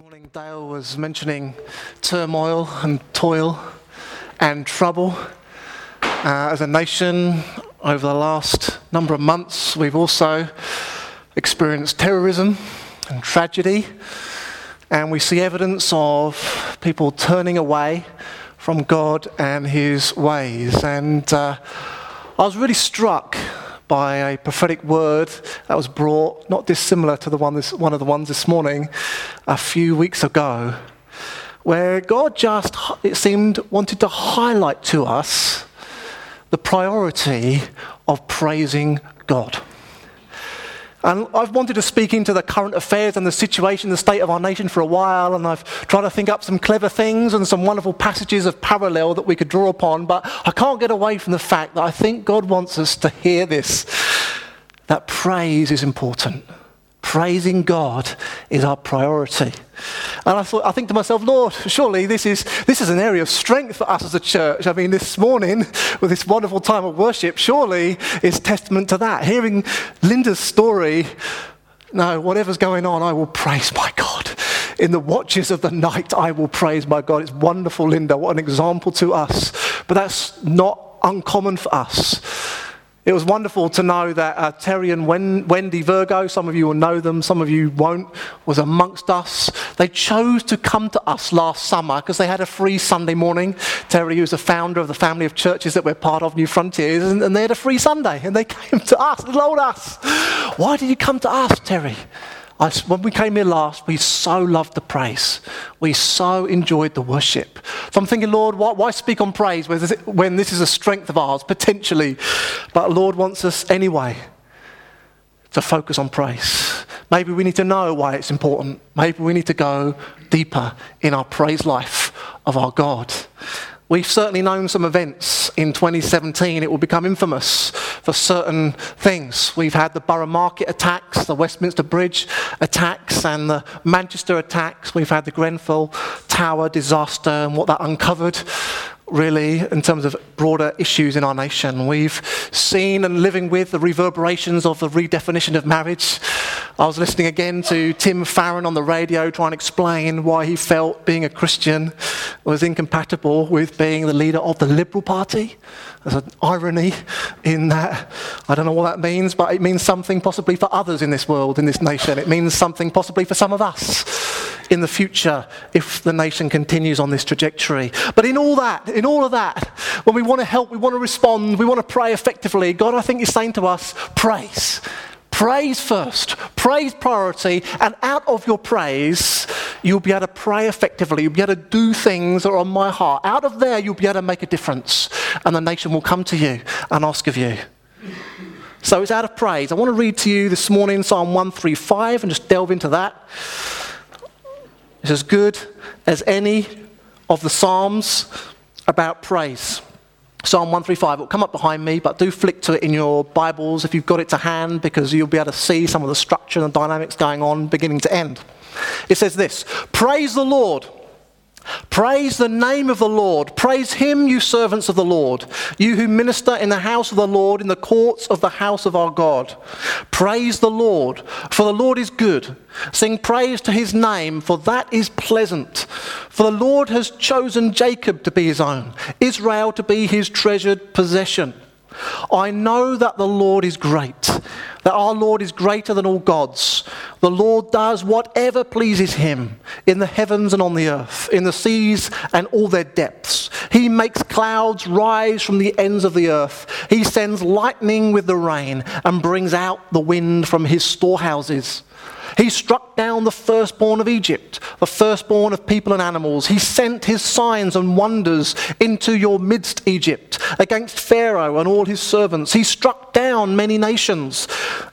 morning, Dale was mentioning turmoil and toil and trouble. Uh, as a nation, over the last number of months, we've also experienced terrorism and tragedy, and we see evidence of people turning away from God and His ways. And uh, I was really struck by a prophetic word that was brought, not dissimilar to the one, this, one of the ones this morning, a few weeks ago, where God just, it seemed, wanted to highlight to us the priority of praising God. And I've wanted to speak into the current affairs and the situation, the state of our nation for a while, and I've tried to think up some clever things and some wonderful passages of parallel that we could draw upon, but I can't get away from the fact that I think God wants us to hear this that praise is important. Praising God is our priority. And I thought, I think to myself, Lord, surely this is, this is an area of strength for us as a church. I mean, this morning, with this wonderful time of worship, surely is testament to that. Hearing Linda's story, no, whatever's going on, I will praise my God. In the watches of the night, I will praise my God. It's wonderful, Linda. What an example to us. But that's not uncommon for us. It was wonderful to know that uh, Terry and Wendy Virgo, some of you will know them, some of you won't, was amongst us. They chose to come to us last summer because they had a free Sunday morning. Terry, who's the founder of the family of churches that we're part of, Newfrontiers, and, and they had a free Sunday and they came to us, told us. Why did you come to us, Terry? I, when we came here last, we so loved the praise. We so enjoyed the worship. So I'm thinking, Lord, why, why speak on praise when this is a strength of ours, potentially? But Lord wants us anyway to focus on praise. Maybe we need to know why it's important. Maybe we need to go deeper in our praise life of our God. We've certainly known some events in 2017. It will become infamous for certain things. We've had the Borough Market attacks, the Westminster Bridge attacks, and the Manchester attacks. We've had the Grenfell Tower disaster and what that uncovered really, in terms of broader issues in our nation. We've seen and living with the reverberations of the redefinition of marriage. I was listening again to Tim Farron on the radio trying to explain why he felt being a Christian was incompatible with being the leader of the Liberal Party. There's an irony in that. I don't know what that means, but it means something possibly for others in this world, in this nation. It means something possibly for some of us in the future if the nation continues on this trajectory. But in all that, in all of that, when we want to help, we want to respond, we want to pray effectively, God, I think, is saying to us, praise. Praise first, praise priority, and out of your praise, you'll be able to pray effectively. You'll be able to do things that are on my heart. Out of there, you'll be able to make a difference, and the nation will come to you and ask of you. So it's out of praise. I want to read to you this morning Psalm 135 and just delve into that. It's as good as any of the Psalms about praise. Psalm 135 It'll come up behind me, but do flick to it in your Bibles if you've got it to hand because you'll be able to see some of the structure and the dynamics going on beginning to end. It says this Praise the Lord. Praise the name of the Lord. Praise him, you servants of the Lord, you who minister in the house of the Lord, in the courts of the house of our God. Praise the Lord, for the Lord is good. Sing praise to his name, for that is pleasant. For the Lord has chosen Jacob to be his own, Israel to be his treasured possession. I know that the Lord is great, that our Lord is greater than all gods. The Lord does whatever pleases him in the heavens and on the earth, in the seas and all their depths. He makes clouds rise from the ends of the earth. He sends lightning with the rain and brings out the wind from his storehouses. He struck down the firstborn of Egypt, the firstborn of people and animals. He sent his signs and wonders into your midst, Egypt, against Pharaoh and all his servants. He struck down many nations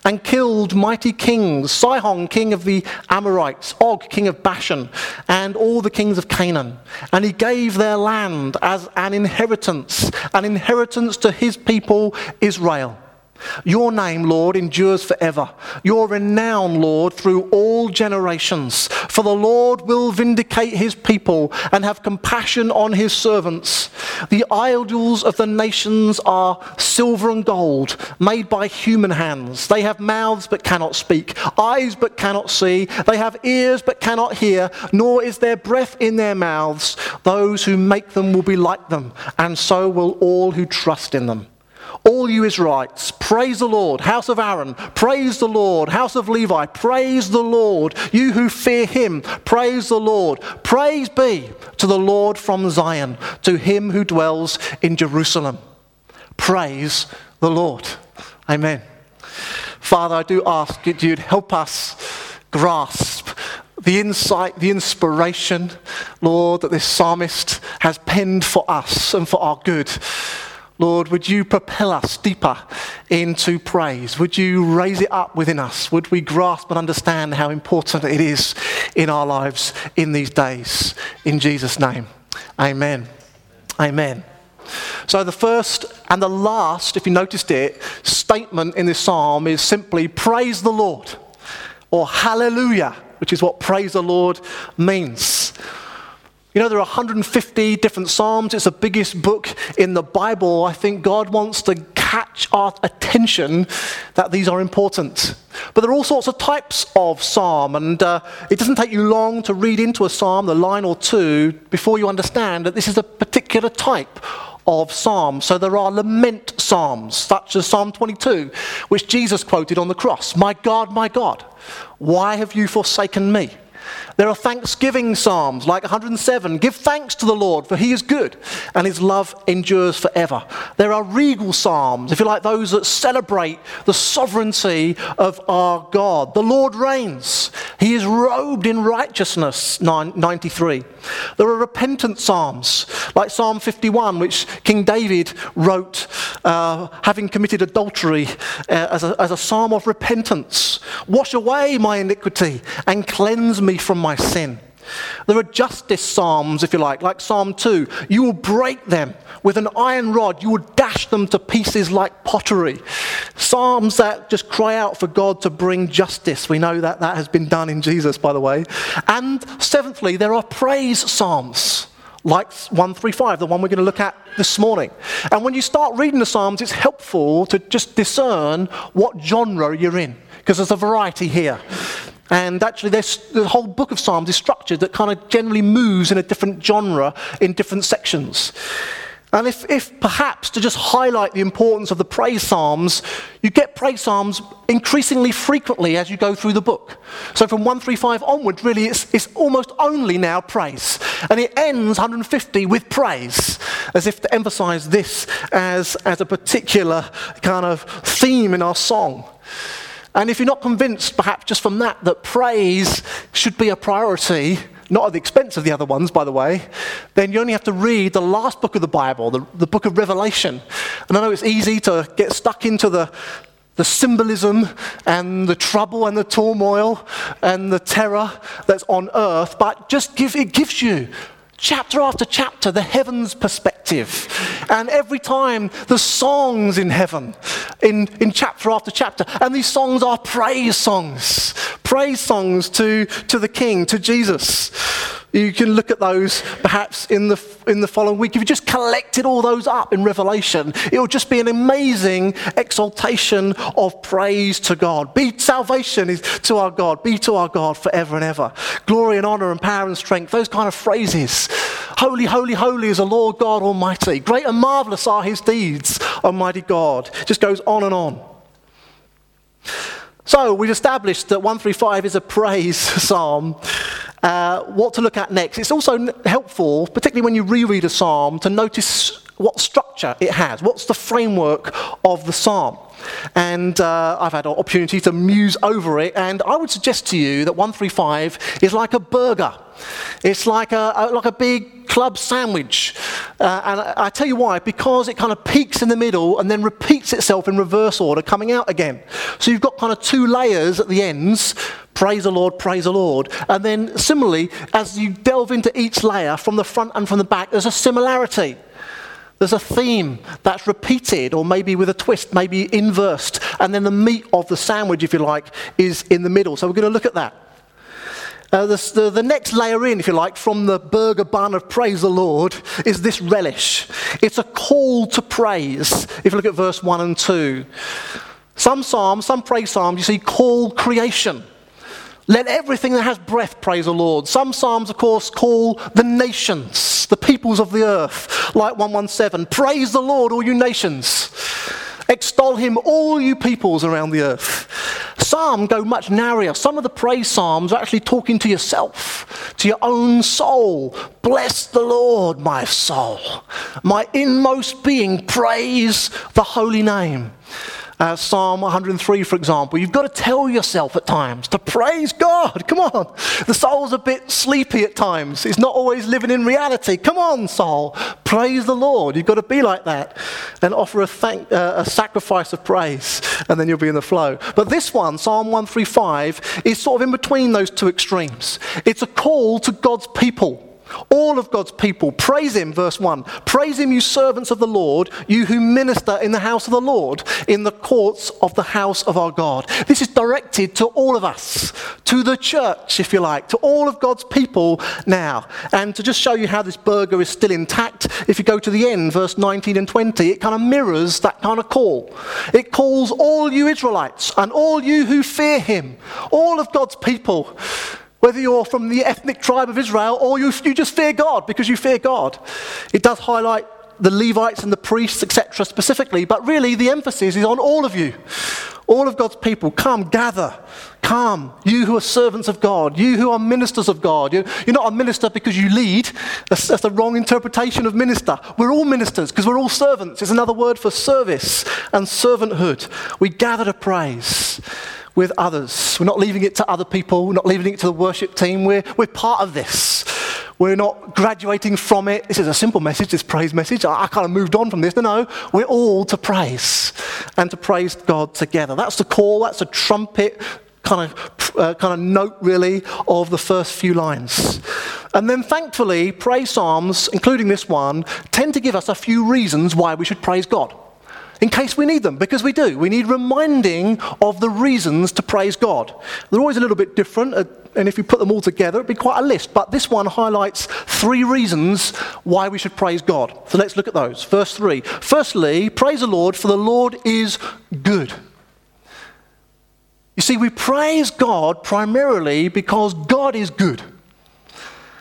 and killed mighty kings Sihon, king of the Amorites, Og, king of Bashan, and all the kings of Canaan. And he gave their land as an inheritance, an inheritance to his people Israel. Your name, Lord, endures forever. Your renown, Lord, through all generations. For the Lord will vindicate his people and have compassion on his servants. The idols of the nations are silver and gold, made by human hands. They have mouths but cannot speak, eyes but cannot see. They have ears but cannot hear, nor is there breath in their mouths. Those who make them will be like them, and so will all who trust in them. All you Israelites, praise the Lord. House of Aaron, praise the Lord. House of Levi, praise the Lord. You who fear him, praise the Lord. Praise be to the Lord from Zion, to him who dwells in Jerusalem. Praise the Lord. Amen. Father, I do ask that you'd help us grasp the insight, the inspiration, Lord, that this psalmist has penned for us and for our good. Lord, would you propel us deeper into praise? Would you raise it up within us? Would we grasp and understand how important it is in our lives in these days? In Jesus' name, amen. Amen. So, the first and the last, if you noticed it, statement in this psalm is simply praise the Lord or hallelujah, which is what praise the Lord means. You know, there are 150 different Psalms. It's the biggest book in the Bible. I think God wants to catch our attention that these are important. But there are all sorts of types of psalm, and uh, it doesn't take you long to read into a psalm, the line or two, before you understand that this is a particular type of psalm. So there are lament psalms, such as Psalm 22, which Jesus quoted on the cross My God, my God, why have you forsaken me? There are thanksgiving psalms like 107. Give thanks to the Lord, for he is good, and his love endures forever. There are regal psalms, if you like, those that celebrate the sovereignty of our God. The Lord reigns, he is robed in righteousness, 93. There are repentant psalms like Psalm 51, which King David wrote uh, having committed adultery uh, as, a, as a psalm of repentance. Wash away my iniquity and cleanse me from my sin. There are justice psalms, if you like, like Psalm 2. You will break them with an iron rod, you will dash them to pieces like pottery. Psalms that just cry out for God to bring justice. We know that that has been done in Jesus, by the way. And seventhly, there are praise psalms like 135, the one we're going to look at this morning. And when you start reading the Psalms, it's helpful to just discern what genre you're in, because there's a variety here. And actually, the whole book of Psalms is structured that kind of generally moves in a different genre in different sections. And if, if perhaps to just highlight the importance of the praise psalms, you get praise psalms increasingly frequently as you go through the book. So from 135 onwards, really, it's, it's almost only now praise. And it ends 150 with praise, as if to emphasize this as, as a particular kind of theme in our song. And if you're not convinced, perhaps just from that, that praise should be a priority, not at the expense of the other ones, by the way, then you only have to read the last book of the Bible, the, the book of Revelation. And I know it's easy to get stuck into the, the symbolism and the trouble and the turmoil and the terror that's on earth, but just give, it gives you chapter after chapter, the heavens perspective. And every time the songs in heaven, in, in chapter after chapter. And these songs are praise songs, praise songs to, to the King, to Jesus. You can look at those perhaps in the, in the following week. If you just collected all those up in Revelation, it will just be an amazing exaltation of praise to God. Be salvation is to our God, be to our God forever and ever. Glory and honor and power and strength, those kind of phrases. Holy, holy, holy is the Lord God Almighty. Great and marvelous are his deeds, Almighty God. It just goes on and on. So we've established that 135 is a praise psalm. Uh, what to look at next. It's also helpful, particularly when you reread a psalm, to notice what structure it has. What's the framework of the psalm? And uh, I've had an opportunity to muse over it, and I would suggest to you that 135 is like a burger. It's like a, like a big club sandwich. Uh, and I, tell you why, because it kind of peaks in the middle and then repeats itself in reverse order, coming out again. So you've got kind of two layers at the ends Praise the Lord, praise the Lord. And then similarly, as you delve into each layer from the front and from the back, there's a similarity. There's a theme that's repeated, or maybe with a twist, maybe inversed, and then the meat of the sandwich, if you like, is in the middle. So we're going to look at that. Uh, the, the, the, next layer in, if you like, from the burger bun of praise the Lord is this relish. It's a call to praise. If you look at verse 1 and 2. Some psalms, some praise psalms, you see, call creation. Let everything that has breath praise the Lord. Some psalms, of course, call the nations, the peoples of the earth, like 117. Praise the Lord, all you nations. Extol him, all you peoples around the earth. Psalm go much narrower. Some of the praise psalms are actually talking to yourself, to your own soul. Bless the Lord, my soul. My inmost being, praise the holy name uh, Psalm 103, for example. You've got to tell yourself at times to praise God. Come on. The soul's a bit sleepy at times. It's not always living in reality. Come on, soul. Praise the Lord. You've got to be like that and offer a, thank, uh, a sacrifice of praise, and then you'll be in the flow. But this one, Psalm 135, is sort of in between those two extremes. It's a call to God's people all of God's people, praise Him, verse 1. Praise Him, you servants of the Lord, you who minister in the house of the Lord, in the courts of the house of our God. This is directed to all of us, to the church, if you like, to all of God's people now. And to just show you how this burger is still intact, if you go to the end, verse 19 and 20, it kind of mirrors that kind of call. It calls all you Israelites and all you who fear Him, all of God's people whether you're from the ethnic tribe of Israel or you, you just fear God because you fear God. It does highlight the Levites and the priests, etc., specifically, but really the emphasis is on all of you. All of God's people, come, gather, come. You who are servants of God, you who are ministers of God. You're, not a minister because you lead. That's, that's the wrong interpretation of minister. We're all ministers because we're all servants. It's another word for service and servanthood. We gather to praise with others. We're not leaving it to other people. We're not leaving it to the worship team. We're, we're part of this. We're not graduating from it. This is a simple message, this praise message. I, I kind of moved on from this. No, no. We're all to praise and to praise God together. That's the call. That's a trumpet kind of, uh, kind of note, really, of the first few lines. And then, thankfully, praise psalms, including this one, tend to give us a few reasons why we should praise God in case we need them, because we do. We need reminding of the reasons to praise God. They're always a little bit different, uh, and if you put them all together, it'd be quite a list. But this one highlights three reasons why we should praise God. So let's look at those. Verse 3. Firstly, praise the Lord, for the Lord is good. You see, we praise God primarily because God is good.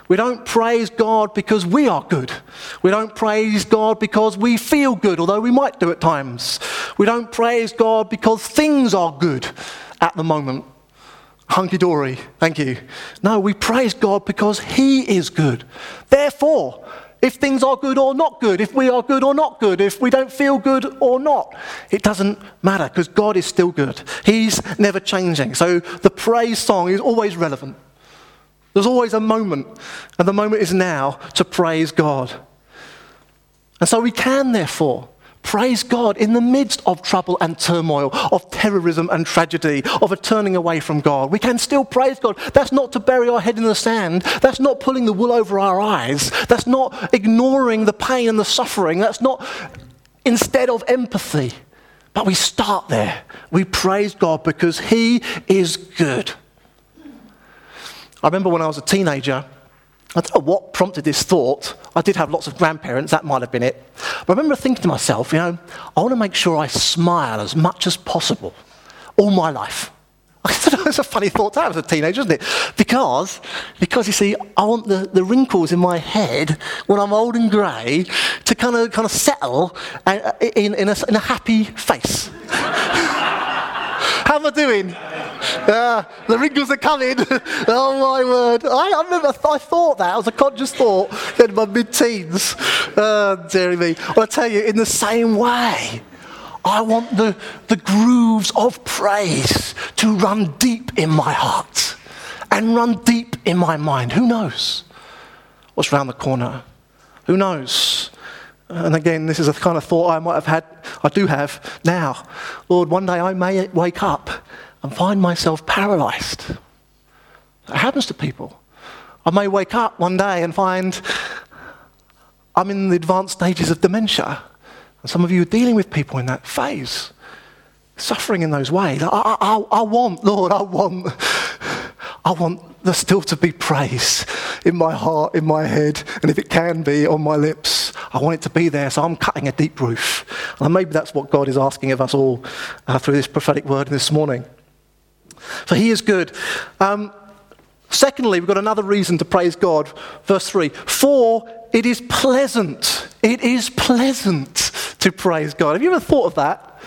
We don't praise God because we are good. We don't praise God because we feel good, although we might do at times. We don't praise God because things are good at the moment. Hunky dory, thank you. No, we praise God because He is good. Therefore, if things are good or not good, if we are good or not good, if we don't feel good or not, it doesn't matter because God is still good. He's never changing. So the praise song is always relevant. There's always a moment, and the moment is now to praise God. And so we can, therefore, praise God in the midst of trouble and turmoil, of terrorism and tragedy, of a turning away from God. We can still praise God. That's not to bury our head in the sand. That's not pulling the wool over our eyes. That's not ignoring the pain and the suffering. That's not instead of empathy. But we start there. We praise God because He is good. I remember when I was a teenager, I don't know what prompted this thought. I did have lots of grandparents, that might have been it. But I remember thinking to myself, you know, I want to make sure I smile as much as possible all my life. it's a funny thought to have as a teenager, isn't it? Because, because you see, I want the, the wrinkles in my head when I'm old and grey to kind of, kind of settle uh, in, in, a, in a happy face. How am I doing? Uh, the wrinkles are coming. oh my word. I, I remember, I thought that. It was a conscious thought in my mid teens. Uh, dearie me. Well, I tell you, in the same way, I want the, the grooves of praise to run deep in my heart and run deep in my mind. Who knows what's round the corner? Who knows? And again, this is a kind of thought I might have had, I do have now. Lord, one day I may wake up and find myself paralyzed. It happens to people. I may wake up one day and find I'm in the advanced stages of dementia. And some of you are dealing with people in that phase, suffering in those ways. I, I, I want, Lord, I want, I want there still to be praise in my heart, in my head, and if it can be on my lips, I want it to be there. So I'm cutting a deep roof. And maybe that's what God is asking of us all uh, through this prophetic word this morning. So He is good. Um, secondly, we've got another reason to praise God. Verse 3 For it is pleasant. It is pleasant to praise God. Have you ever thought of that?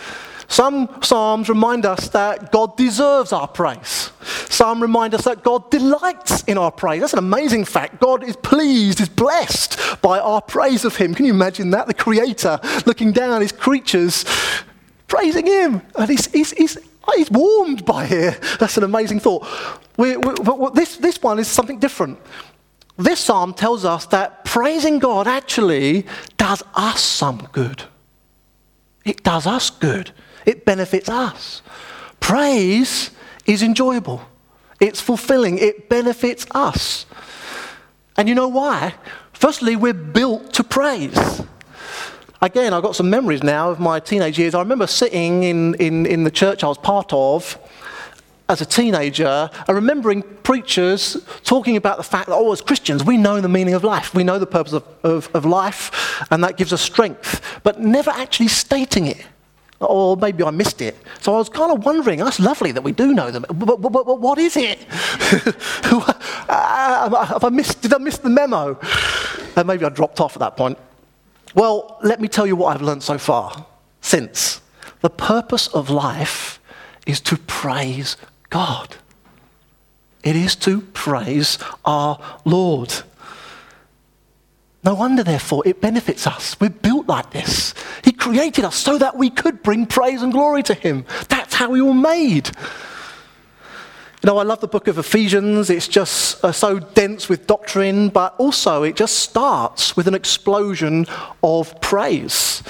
Some Psalms remind us that God deserves our praise. Some remind us that God delights in our praise. That's an amazing fact. God is pleased, is blessed by our praise of Him. Can you imagine that? The Creator looking down at His creatures, praising Him. And He's, he's, he's, he's warmed by it. That's an amazing thought. We, we, this, this one is something different. This psalm tells us that praising God actually does us some good. It does us good. It benefits us. Praise is enjoyable, it's fulfilling, it benefits us. And you know why? Firstly, we're built to praise. Again, I've got some memories now of my teenage years. I remember sitting in, in, in the church I was part of as a teenager and remembering preachers talking about the fact that, oh, as Christians, we know the meaning of life. We know the purpose of, of, of life, and that gives us strength, but never actually stating it. Or maybe I missed it. So I was kind of wondering, that's lovely that we do know them, but, but, but what is it? Uh, have I missed, did I miss the memo? And maybe I dropped off at that point. Well, let me tell you what I've learned so far since. The purpose of life is to praise God. It is to praise our Lord. No wonder, therefore, it benefits us. We're built like this. He created us so that we could bring praise and glory to Him. That's how we were made. You know, I love the book of Ephesians. It's just uh, so dense with doctrine, but also it just starts with an explosion of praise.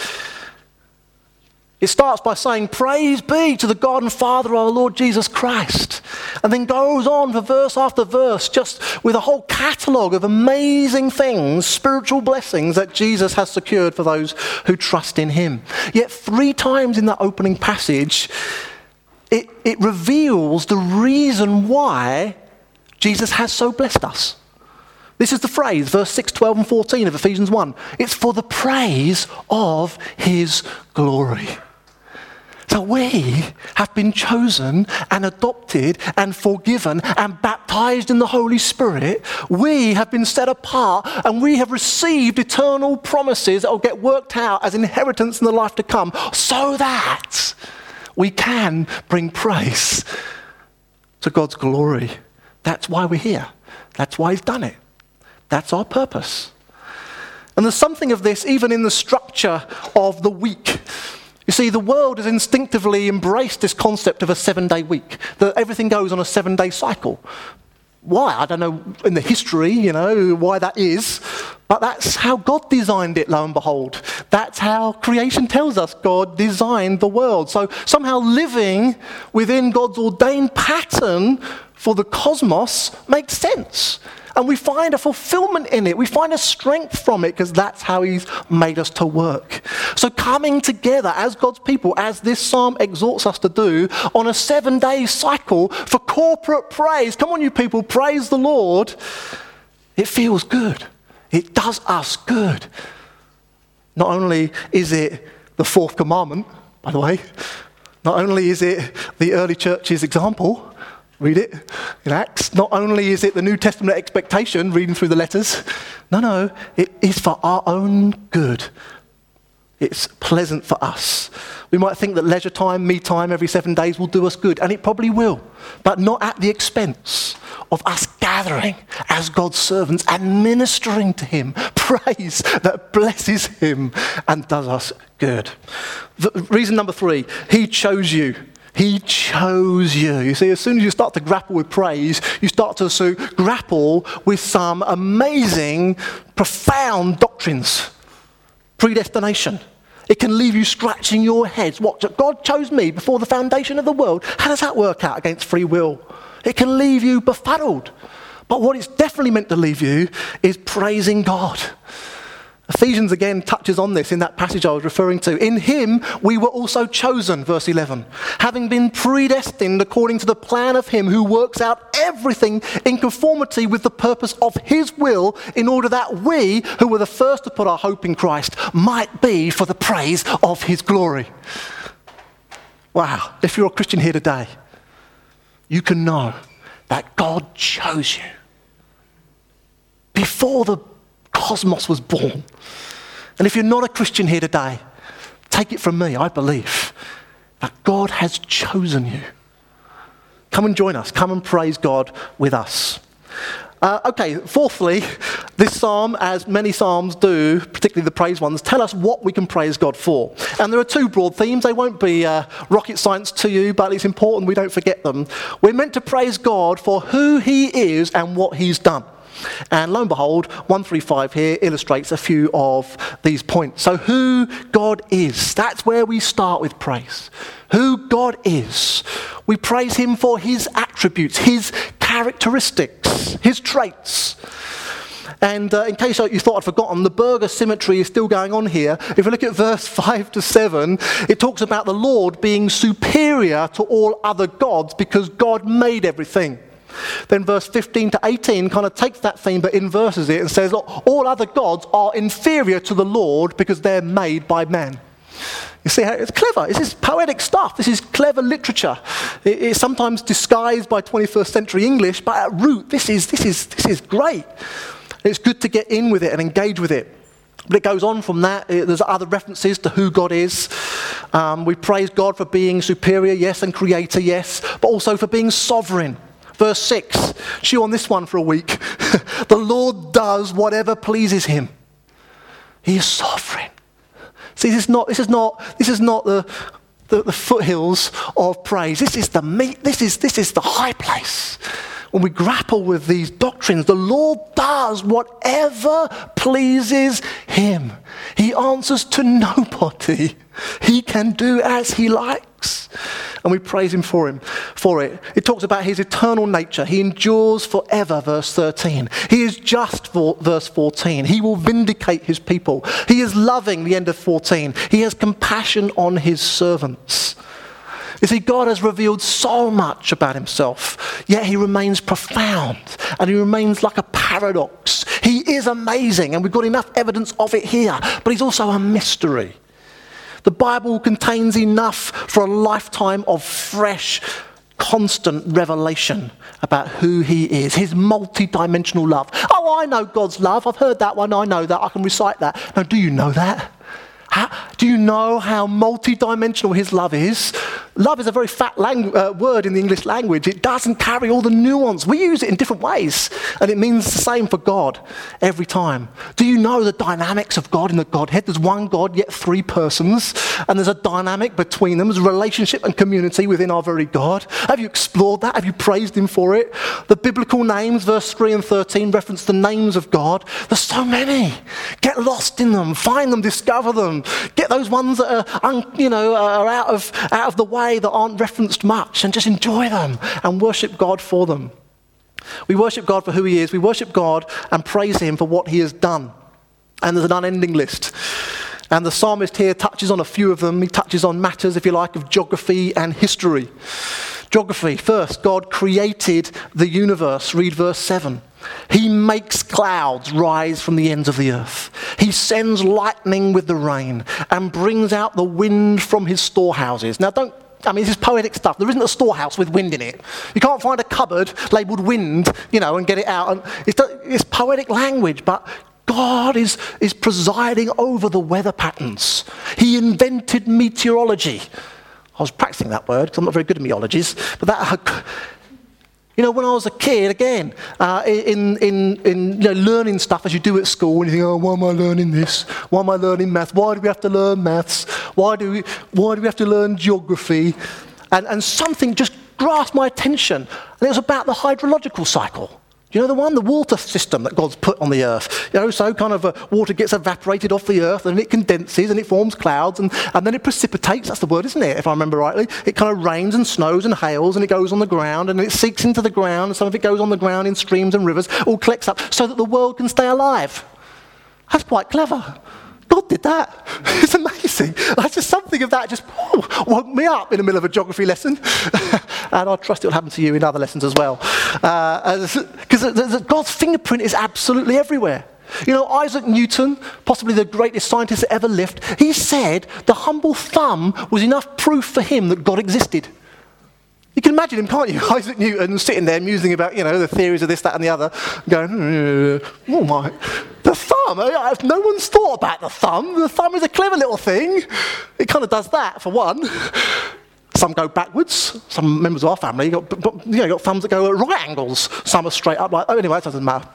It starts by saying, Praise be to the God and Father of our Lord Jesus Christ. And then goes on for verse after verse, just with a whole catalogue of amazing things, spiritual blessings that Jesus has secured for those who trust in him. Yet, three times in that opening passage, it, it reveals the reason why Jesus has so blessed us. This is the phrase, verse 6, 12, and 14 of Ephesians 1. It's for the praise of his glory. So we have been chosen and adopted and forgiven and baptized in the Holy Spirit. We have been set apart and we have received eternal promises that will get worked out as inheritance in the life to come so that we can bring praise to God's glory. That's why we're here. That's why He's done it. That's our purpose. And there's something of this even in the structure of the week. You see, the world has instinctively embraced this concept of a seven day week, that everything goes on a seven day cycle. Why? I don't know in the history, you know, why that is, but that's how God designed it, lo and behold. That's how creation tells us God designed the world. So somehow living within God's ordained pattern for the cosmos makes sense. And we find a fulfillment in it. We find a strength from it because that's how He's made us to work. So, coming together as God's people, as this psalm exhorts us to do, on a seven day cycle for corporate praise. Come on, you people, praise the Lord. It feels good. It does us good. Not only is it the fourth commandment, by the way, not only is it the early church's example, Read it in Acts. Not only is it the New Testament expectation, reading through the letters, no, no, it is for our own good. It's pleasant for us. We might think that leisure time, me time every seven days will do us good, and it probably will, but not at the expense of us gathering as God's servants and ministering to Him praise that blesses Him and does us good. The reason number three, He chose you. He chose you. You see, as soon as you start to grapple with praise, you start to grapple with some amazing, profound doctrines. Predestination. It can leave you scratching your heads. What? God chose me before the foundation of the world. How does that work out against free will? It can leave you befuddled. But what it's definitely meant to leave you is praising God. Ephesians again touches on this in that passage I was referring to. In him we were also chosen, verse 11, having been predestined according to the plan of him who works out everything in conformity with the purpose of his will, in order that we, who were the first to put our hope in Christ, might be for the praise of his glory. Wow, if you're a Christian here today, you can know that God chose you before the cosmos was born. And if you're not a Christian here today, take it from me, I believe that God has chosen you. Come and join us. Come and praise God with us. Uh, okay, fourthly, this psalm, as many psalms do, particularly the praise ones, tell us what we can praise God for. And there are two broad themes. They won't be uh, rocket science to you, but it's important we don't forget them. We're meant to praise God for who He is and what He's done. And lo and behold, 135 here illustrates a few of these points. So, who God is, that's where we start with praise. Who God is. We praise Him for His attributes, His characteristics, His traits. And uh, in case you thought I'd forgotten, the burger symmetry is still going on here. If you look at verse 5 to 7, it talks about the Lord being superior to all other gods because God made everything. Then verse 15 to 18 kind of takes that theme but inverses it and says, Look, all other gods are inferior to the Lord because they're made by man. You see, how it's clever. This is poetic stuff. This is clever literature. It's sometimes disguised by 21st century English, but at root, this is, this is, this is great. It's good to get in with it and engage with it. But it goes on from that. There's other references to who God is. Um, we praise God for being superior, yes, and creator, yes, but also for being sovereign. Verse 6, chew on this one for a week. the Lord does whatever pleases him. He is sovereign. See, this is not, this is not, this is not the, the, the foothills of praise. This is the meat, this is, this is the high place. When we grapple with these doctrines, the Lord does whatever pleases him. He answers to nobody. He can do as he likes and we praise him for him for it. It talks about his eternal nature. He endures forever, verse 13. He is just, verse 14. He will vindicate his people. He is loving, the end of 14. He has compassion on his servants. You see, God has revealed so much about himself, yet he remains profound and he remains like a paradox. He is amazing, and we've got enough evidence of it here, but he's also a mystery. The Bible contains enough for a lifetime of fresh, constant revelation about who He is, His multi-dimensional love. Oh, I know God's love. I've heard that one. I know that. I can recite that. Now, do you know that? How, do you know how multidimensional his love is? Love is a very fat uh, word in the English language. It doesn't carry all the nuance. We use it in different ways, and it means the same for God every time. Do you know the dynamics of God in the Godhead? There's one God, yet three persons, and there's a dynamic between them. There's relationship and community within our very God. Have you explored that? Have you praised Him for it? The biblical names, verse 3 and 13, reference the names of God. There's so many. Get lost in them, find them, discover them. Get those ones that are, you know, are out of, out of the way that aren't referenced much and just enjoy them and worship God for them. We worship God for who He is. We worship God and praise Him for what He has done. And there's an unending list. And the psalmist here touches on a few of them. He touches on matters, if you like, of geography and history. Geography. First, God created the universe. Read verse 7. He makes clouds rise from the ends of the earth. He sends lightning with the rain and brings out the wind from his storehouses. Now, don't I mean, this is poetic stuff. There isn't a storehouse with wind in it. You can't find a cupboard labeled wind, you know, and get it out. And it's, it's poetic language, but God is, is presiding over the weather patterns. He invented meteorology. I was practicing that word because I'm not very good at meteorologies, but that you know, when I was a kid, again, uh, in, in, in you know, learning stuff as you do at school, and you think, oh, why am I learning this? Why am I learning math? Why do we have to learn maths? Why do we, why do we have to learn geography? And, and something just grasped my attention, and it was about the hydrological cycle. You know the one? The water system that God's put on the earth. You know, so kind of uh, water gets evaporated off the earth and it condenses and it forms clouds and, and then it precipitates. That's the word, isn't it? If I remember rightly. It kind of rains and snows and hails and it goes on the ground and it seeps into the ground and some of it goes on the ground in streams and rivers, all collects up so that the world can stay alive. That's quite clever. God did that. It's amazing. That's just something of that just oh, woke me up in the middle of a geography lesson. and I trust it'll happen to you in other lessons as well. Because uh, God's fingerprint is absolutely everywhere. You know, Isaac Newton, possibly the greatest scientist that ever lived, he said the humble thumb was enough proof for him that God existed. You can imagine him, can't you? Isaac Newton sitting there musing about, you know, the theories of this, that, and the other, going, oh my, the thumb. No one's thought about the thumb. The thumb is a clever little thing. It kind of does that, for one. Some go backwards. Some members of our family got, you know, got thumbs that go at right angles. Some are straight up. Like, oh, anyway, it doesn't matter.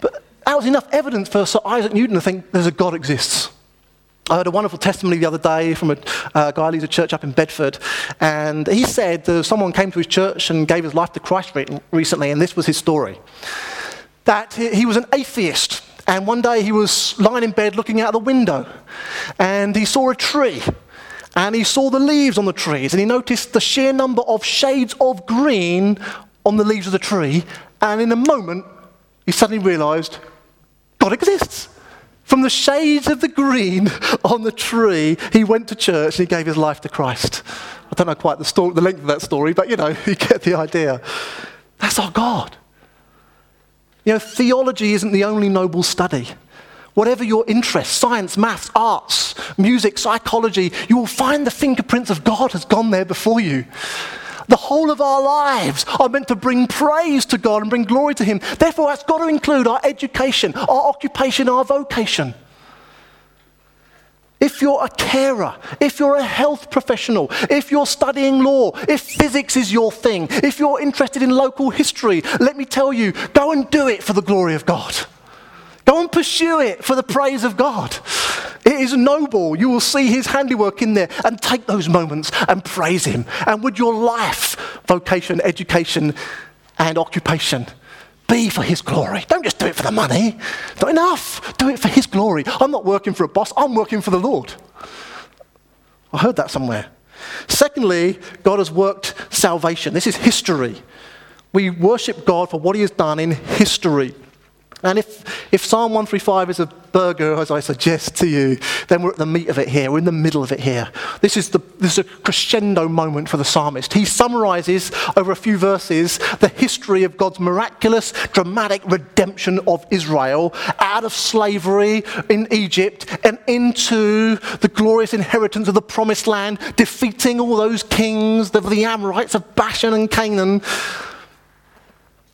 But that was enough evidence for Sir Isaac Newton to think there's a God exists. I heard a wonderful testimony the other day from a uh, guy who leads a church up in Bedford, and he said that someone came to his church and gave his life to Christ recently, and this was his story. That he was an atheist, and one day he was lying in bed looking out the window, and he saw a tree, and he saw the leaves on the trees, and he noticed the sheer number of shades of green on the leaves of the tree, and in a moment, he suddenly realized God exists. From the shades of the green on the tree, he went to church and he gave his life to Christ. I don't know quite the, story, the length of that story, but you know, you get the idea. That's our God. You know, theology isn't the only noble study. Whatever your interest, science, maths, arts, music, psychology, you will find the fingerprints of God has gone there before you. The whole of our lives are meant to bring praise to God and bring glory to Him. Therefore, that's got to include our education, our occupation, our vocation. If you're a carer, if you're a health professional, if you're studying law, if physics is your thing, if you're interested in local history, let me tell you, go and do it for the glory of God. Go and pursue it for the praise of God. It is noble. You will see his handiwork in there and take those moments and praise him. And would your life, vocation, education, and occupation be for his glory? Don't just do it for the money. Not enough. Do it for his glory. I'm not working for a boss, I'm working for the Lord. I heard that somewhere. Secondly, God has worked salvation. This is history. We worship God for what he has done in history. And if, if Psalm 135 is a burger, as I suggest to you, then we're at the meat of it here. We're in the middle of it here. This is, the, this is a crescendo moment for the psalmist. He summarizes over a few verses the history of God's miraculous, dramatic redemption of Israel out of slavery in Egypt and into the glorious inheritance of the promised land, defeating all those kings, the, the Amorites of Bashan and Canaan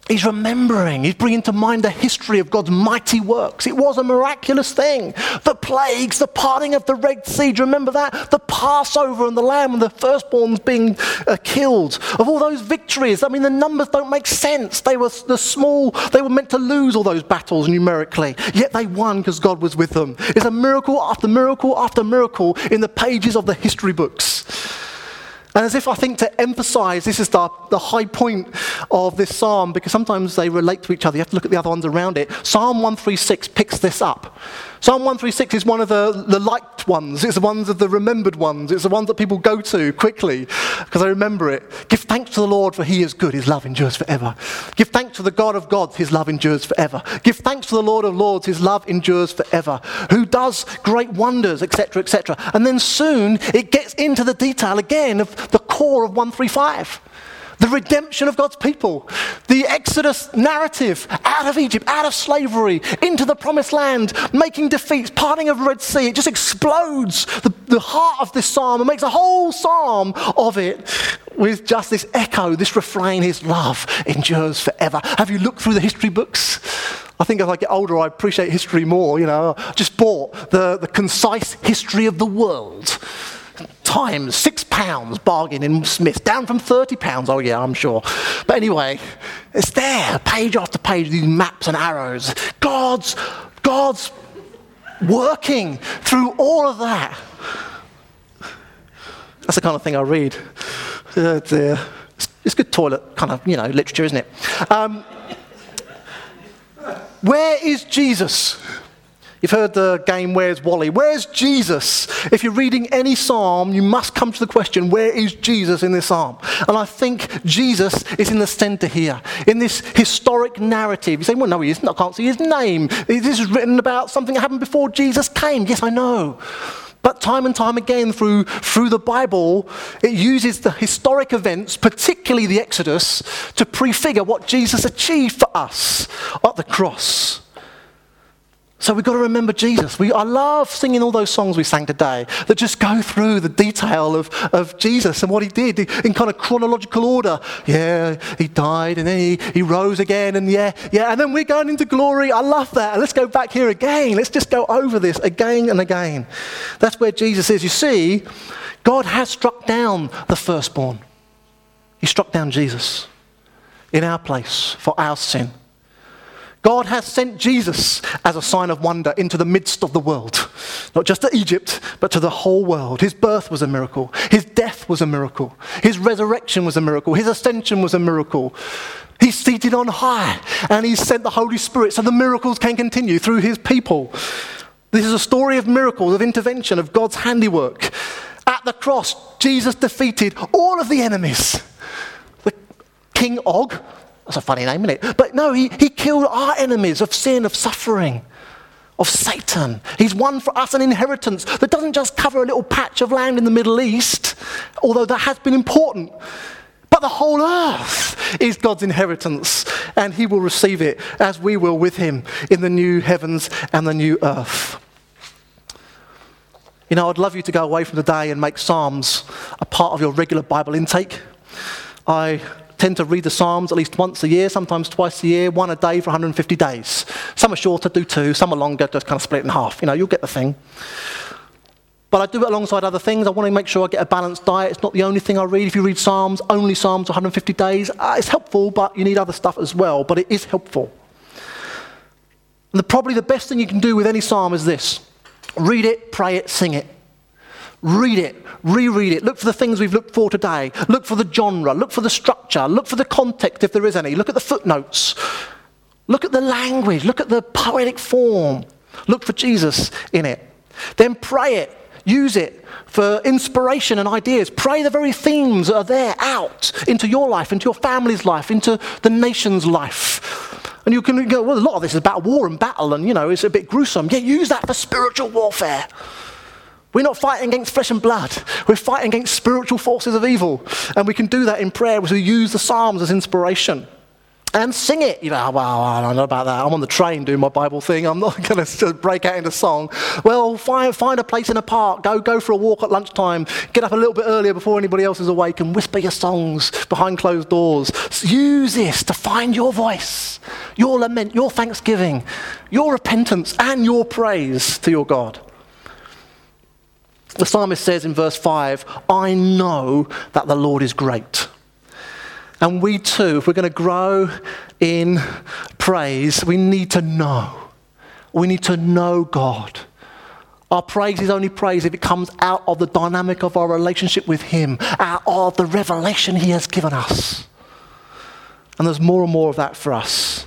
He's remembering, he's bringing to mind the history of God's mighty works. It was a miraculous thing. The plagues, the parting of the Red Sea, do you remember that? The Passover and the lamb and the firstborns being uh, killed. Of all those victories, I mean, the numbers don't make sense. They were the small, they were meant to lose all those battles numerically, yet they won because God was with them. It's a miracle after miracle after miracle in the pages of the history books. And as if I think to emphasize, this is the, the high point of this psalm, because sometimes they relate to each other. You have to look at the other ones around it. Psalm 136 picks this up. Psalm 136 is one of the, the liked ones. It's the ones of the remembered ones. It's the ones that people go to quickly because they remember it. Give thanks to the Lord for he is good. His love endures forever. Give thanks to the God of gods. His love endures forever. Give thanks to the Lord of lords. His love endures forever. Who does great wonders, etc., etc. And then soon it gets into the detail again of the core of 135 the redemption of God's people, the Exodus narrative out of Egypt, out of slavery, into the promised land, making defeats, parting of the Red Sea. It just explodes the, the heart of this psalm and makes a whole psalm of it with just this echo, this refrain His love endures forever. Have you looked through the history books? I think as I get older, I appreciate history more. You know, I just bought the, the concise history of the world times six pounds bargain in Smith, down from 30 pounds. Oh, yeah, I'm sure. But anyway, it's there, page after page, these maps and arrows. God's, God's working through all of that. That's the kind of thing I read. Uh, it's good toilet kind of, you know, literature, isn't it? Um, where is Jesus? You've heard the game, Where's Wally? Where's Jesus? If you're reading any psalm, you must come to the question, Where is Jesus in this psalm? And I think Jesus is in the center here, in this historic narrative. You say, Well, no, he isn't. I can't see his name. This is written about something that happened before Jesus came. Yes, I know. But time and time again through, through the Bible, it uses the historic events, particularly the Exodus, to prefigure what Jesus achieved for us at the cross. So we've got to remember Jesus. We, I love singing all those songs we sang today that just go through the detail of, of Jesus and what he did in kind of chronological order. Yeah, he died and then he, he rose again and yeah, yeah, and then we're going into glory. I love that. And let's go back here again. Let's just go over this again and again. That's where Jesus is. You see, God has struck down the firstborn, He struck down Jesus in our place for our sin. God has sent Jesus as a sign of wonder into the midst of the world. Not just to Egypt, but to the whole world. His birth was a miracle. His death was a miracle. His resurrection was a miracle. His ascension was a miracle. He's seated on high and he's sent the Holy Spirit so the miracles can continue through his people. This is a story of miracles, of intervention, of God's handiwork. At the cross, Jesus defeated all of the enemies. The King Og, that's a funny name, isn't it? But no, he, he killed our enemies of sin, of suffering, of Satan. He's won for us an inheritance that doesn't just cover a little patch of land in the Middle East, although that has been important. But the whole earth is God's inheritance, and He will receive it as we will with Him in the new heavens and the new earth. You know, I'd love you to go away from today and make Psalms a part of your regular Bible intake. I tend to read the Psalms at least once a year, sometimes twice a year, one a day for 150 days. Some are shorter, do two. Some are longer, just kind of split in half. You know, you'll get the thing. But I do it alongside other things. I want to make sure I get a balanced diet. It's not the only thing I read. If you read Psalms, only Psalms 150 days, uh, it's helpful, but you need other stuff as well. But it is helpful. And the, probably the best thing you can do with any psalm is this read it, pray it, sing it. Read it, reread it. Look for the things we've looked for today. Look for the genre. Look for the structure. Look for the context if there is any. Look at the footnotes. Look at the language. Look at the poetic form. Look for Jesus in it. Then pray it. Use it for inspiration and ideas. Pray the very themes that are there out into your life, into your family's life, into the nation's life. And you can go, well, a lot of this is about war and battle, and you know, it's a bit gruesome. Yeah, use that for spiritual warfare. We're not fighting against flesh and blood. We're fighting against spiritual forces of evil. And we can do that in prayer as we use the Psalms as inspiration. And sing it. You know, ah, well, I don't know about that. I'm on the train doing my Bible thing. I'm not going to break out into song. Well, find, find a place in a park. Go, go for a walk at lunchtime. Get up a little bit earlier before anybody else is awake and whisper your songs behind closed doors. Use this to find your voice, your lament, your thanksgiving, your repentance, and your praise to your God. The psalmist says in verse 5, I know that the Lord is great. And we too, if we're going to grow in praise, we need to know. We need to know God. Our praise is only praise if it comes out of the dynamic of our relationship with Him, out of the revelation He has given us. And there's more and more of that for us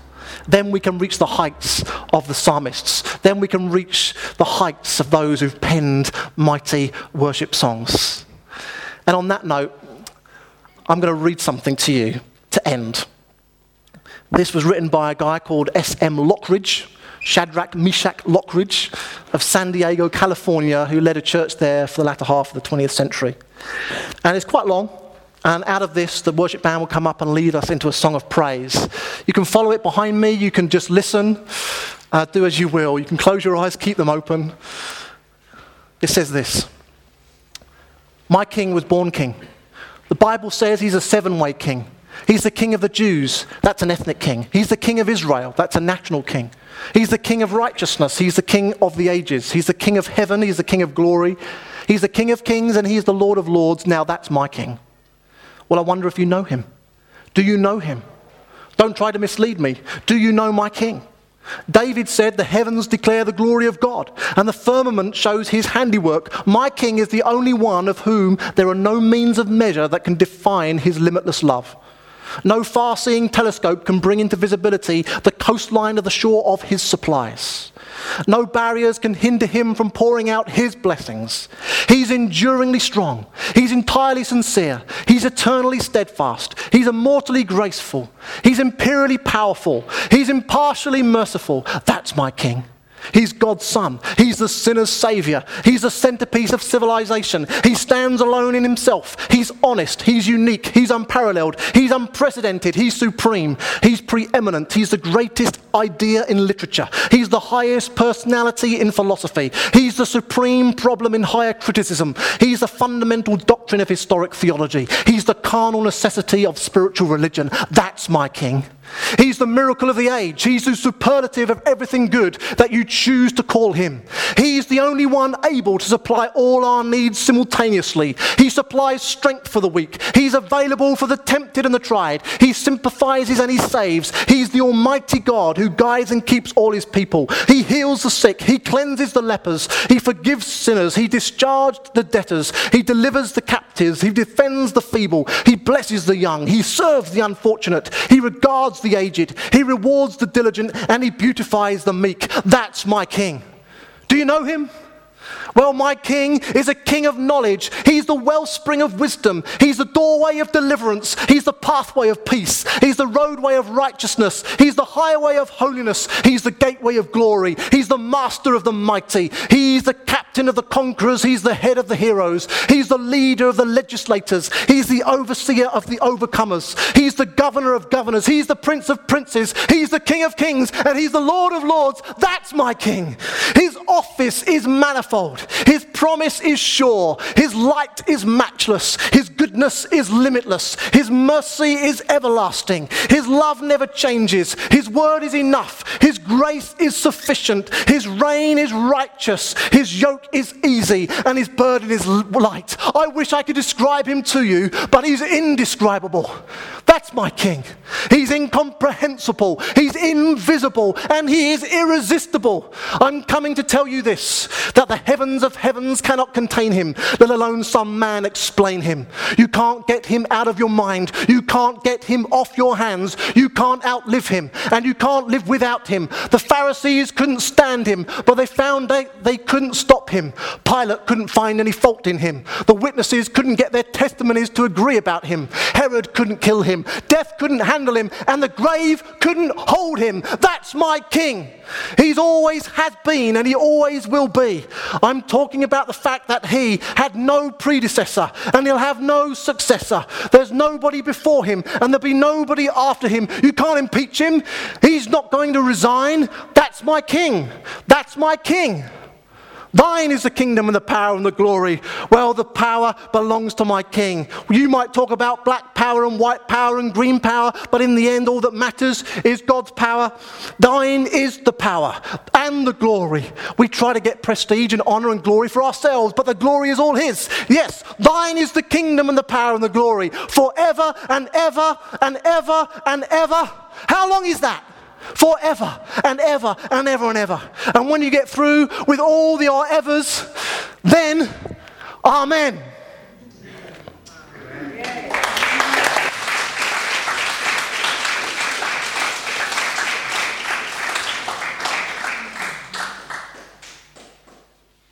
then we can reach the heights of the psalmists. Then we can reach the heights of those who've penned mighty worship songs. And on that note, I'm going to read something to you to end. This was written by a guy called S.M. Lockridge, Shadrach Meshach Lockridge of San Diego, California, who led a church there for the latter half of the 20th century. And it's quite long, and out of this, the worship band will come up and lead us into a song of praise. You can follow it behind me. You can just listen. Uh, do as you will. You can close your eyes, keep them open. It says this My king was born king. The Bible says he's a seven way king. He's the king of the Jews. That's an ethnic king. He's the king of Israel. That's a national king. He's the king of righteousness. He's the king of the ages. He's the king of heaven. He's the king of glory. He's the king of kings and he's the lord of lords. Now that's my king. Well, I wonder if you know him. Do you know him? Don't try to mislead me. Do you know my king? David said, The heavens declare the glory of God, and the firmament shows his handiwork. My king is the only one of whom there are no means of measure that can define his limitless love. No far seeing telescope can bring into visibility the coastline of the shore of his supplies. No barriers can hinder him from pouring out his blessings. He's enduringly strong. He's entirely sincere. He's eternally steadfast. He's immortally graceful. He's imperially powerful. He's impartially merciful. That's my king. He's God's son. He's the sinner's savior. He's the centerpiece of civilization. He stands alone in himself. He's honest. He's unique. He's unparalleled. He's unprecedented. He's supreme. He's preeminent. He's the greatest idea in literature. He's the highest personality in philosophy. He's the supreme problem in higher criticism. He's the fundamental doctrine of historic theology. He's the carnal necessity of spiritual religion. That's my king. He's the miracle of the age. He's the superlative of everything good that you choose to call him. He's the only one able to supply all our needs simultaneously. He supplies strength for the weak. He's available for the tempted and the tried. He sympathizes and he saves. He's the Almighty God who guides and keeps all his people. He heals the sick. He cleanses the lepers. He forgives sinners. He discharged the debtors. He delivers the captives. He defends the feeble. He blesses the young. He serves the unfortunate. He regards the aged, he rewards the diligent, and he beautifies the meek. That's my king. Do you know him? Well, my king is a king of knowledge. He's the wellspring of wisdom. He's the doorway of deliverance. He's the pathway of peace. He's the roadway of righteousness. He's the highway of holiness. He's the gateway of glory. He's the master of the mighty. He's the captain of the conquerors. He's the head of the heroes. He's the leader of the legislators. He's the overseer of the overcomers. He's the governor of governors. He's the prince of princes. He's the king of kings. And he's the lord of lords. That's my king. His office is manifold. His promise is sure. His light is matchless. His goodness is limitless. His mercy is everlasting. His love never changes. His word is enough. His grace is sufficient. His reign is righteous. His yoke is easy and his burden is light. I wish I could describe him to you, but he's indescribable. That's my king. He's incomprehensible. He's invisible and he is irresistible. I'm coming to tell you this that the heavens heavens of heavens cannot contain him, let alone some man explain him. You can't get him out of your mind. You can't get him off your hands. You can't outlive him, and you can't live without him. The Pharisees couldn't stand him, but they found they, they couldn't stop him. Pilate couldn't find any fault in him. The witnesses couldn't get their testimonies to agree about him. Herod couldn't kill him. Death couldn't handle him, and the grave couldn't hold him. That's my king. He's always has been, and he always will be. I'm talking about the fact that he had no predecessor and he'll have no successor. There's nobody before him and there'll be nobody after him. You can't impeach him. He's not going to resign. That's my king. That's my king. Thine is the kingdom and the power and the glory. Well, the power belongs to my king. You might talk about black power and white power and green power, but in the end, all that matters is God's power. Thine is the power and the glory. We try to get prestige and honor and glory for ourselves, but the glory is all His. Yes, thine is the kingdom and the power and the glory forever and ever and ever and ever. How long is that? Forever and ever and ever and ever. And when you get through with all the our evers, then Amen. Yeah.